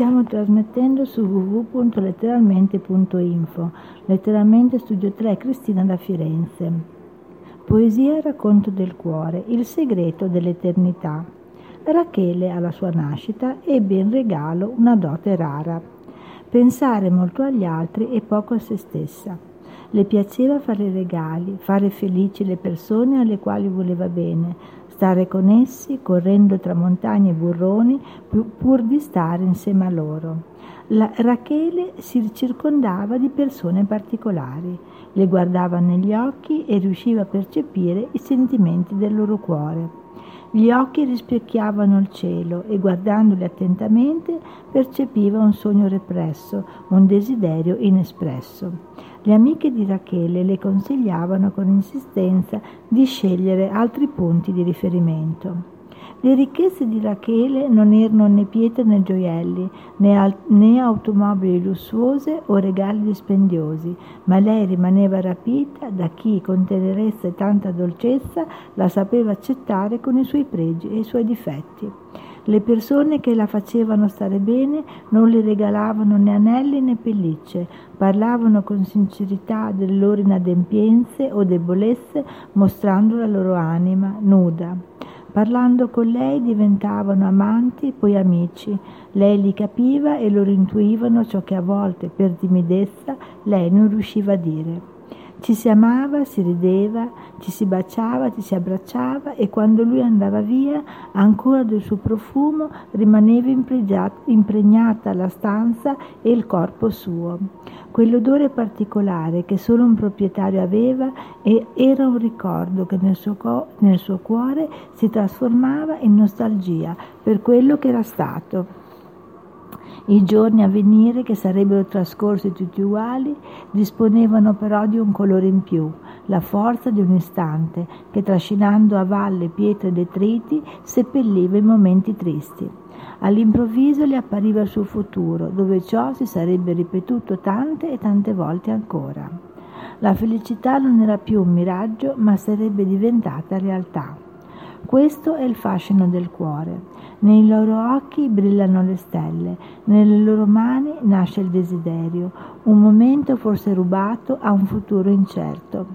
Stiamo trasmettendo su www.letteralmente.info, letteralmente studio 3 Cristina da Firenze. Poesia racconto del cuore, il segreto dell'eternità. Rachele alla sua nascita ebbe in regalo una dote rara, pensare molto agli altri e poco a se stessa. Le piaceva fare regali, fare felici le persone alle quali voleva bene, stare con essi, correndo tra montagne e burroni, pur di stare insieme a loro. La Rachele si circondava di persone particolari, le guardava negli occhi e riusciva a percepire i sentimenti del loro cuore. Gli occhi rispecchiavano il cielo e guardandoli attentamente percepiva un sogno represso, un desiderio inespresso. Le amiche di Rachele le consigliavano con insistenza di scegliere altri punti di riferimento. Le ricchezze di Rachele non erano né pietre né gioielli, né, al- né, automobili lussuose o regali dispendiosi, ma lei rimaneva rapita da chi con tenerezza e tanta dolcezza la sapeva accettare con i suoi pregi e i suoi difetti. Le persone che la facevano stare bene non le regalavano né anelli né pellicce, parlavano con sincerità delle loro inadempienze o debolezze, mostrando la loro anima nuda. Parlando con lei diventavano amanti, poi amici. Lei li capiva e loro intuivano ciò che a volte, per timidezza, lei non riusciva a dire. Ci si amava, si rideva, ci si baciava, ci si abbracciava e quando lui andava via, ancora del suo profumo rimaneva impregnata la stanza e il corpo suo. Quell'odore particolare che solo un proprietario aveva era un ricordo che nel suo, co- nel suo cuore si trasformava in nostalgia per quello che era stato. I giorni a venire, che sarebbero trascorsi tutti uguali, disponevano però di un colore in più, la forza di un istante che trascinando a valle pietre e detriti seppelliva i momenti tristi. All'improvviso le appariva il suo futuro, dove ciò si sarebbe ripetuto tante e tante volte ancora. La felicità non era più un miraggio, ma sarebbe diventata realtà. Questo è il fascino del cuore. Nei loro occhi brillano le stelle, nelle loro mani nasce il desiderio, un momento forse rubato a un futuro incerto.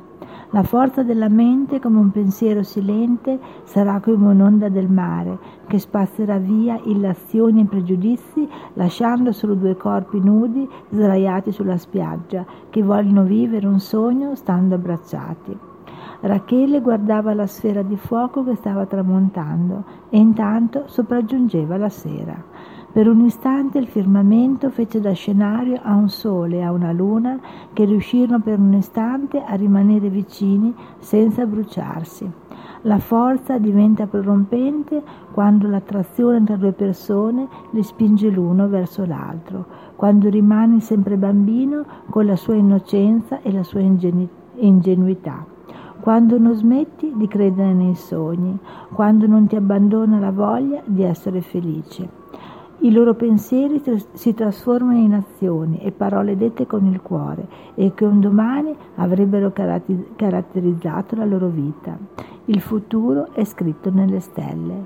La forza della mente, come un pensiero silente, sarà come un'onda del mare, che spazzerà via illazioni e pregiudizi, lasciando solo due corpi nudi sdraiati sulla spiaggia, che vogliono vivere un sogno stando abbracciati. Rachele guardava la sfera di fuoco che stava tramontando e intanto sopraggiungeva la sera. Per un istante il firmamento fece da scenario a un sole e a una luna che riuscirono per un istante a rimanere vicini senza bruciarsi. La forza diventa prorompente quando l'attrazione tra due persone li spinge l'uno verso l'altro, quando rimani sempre bambino con la sua innocenza e la sua ingenuità quando non smetti di credere nei sogni, quando non ti abbandona la voglia di essere felice. I loro pensieri si trasformano in azioni e parole dette con il cuore e che un domani avrebbero caratterizzato la loro vita. Il futuro è scritto nelle stelle.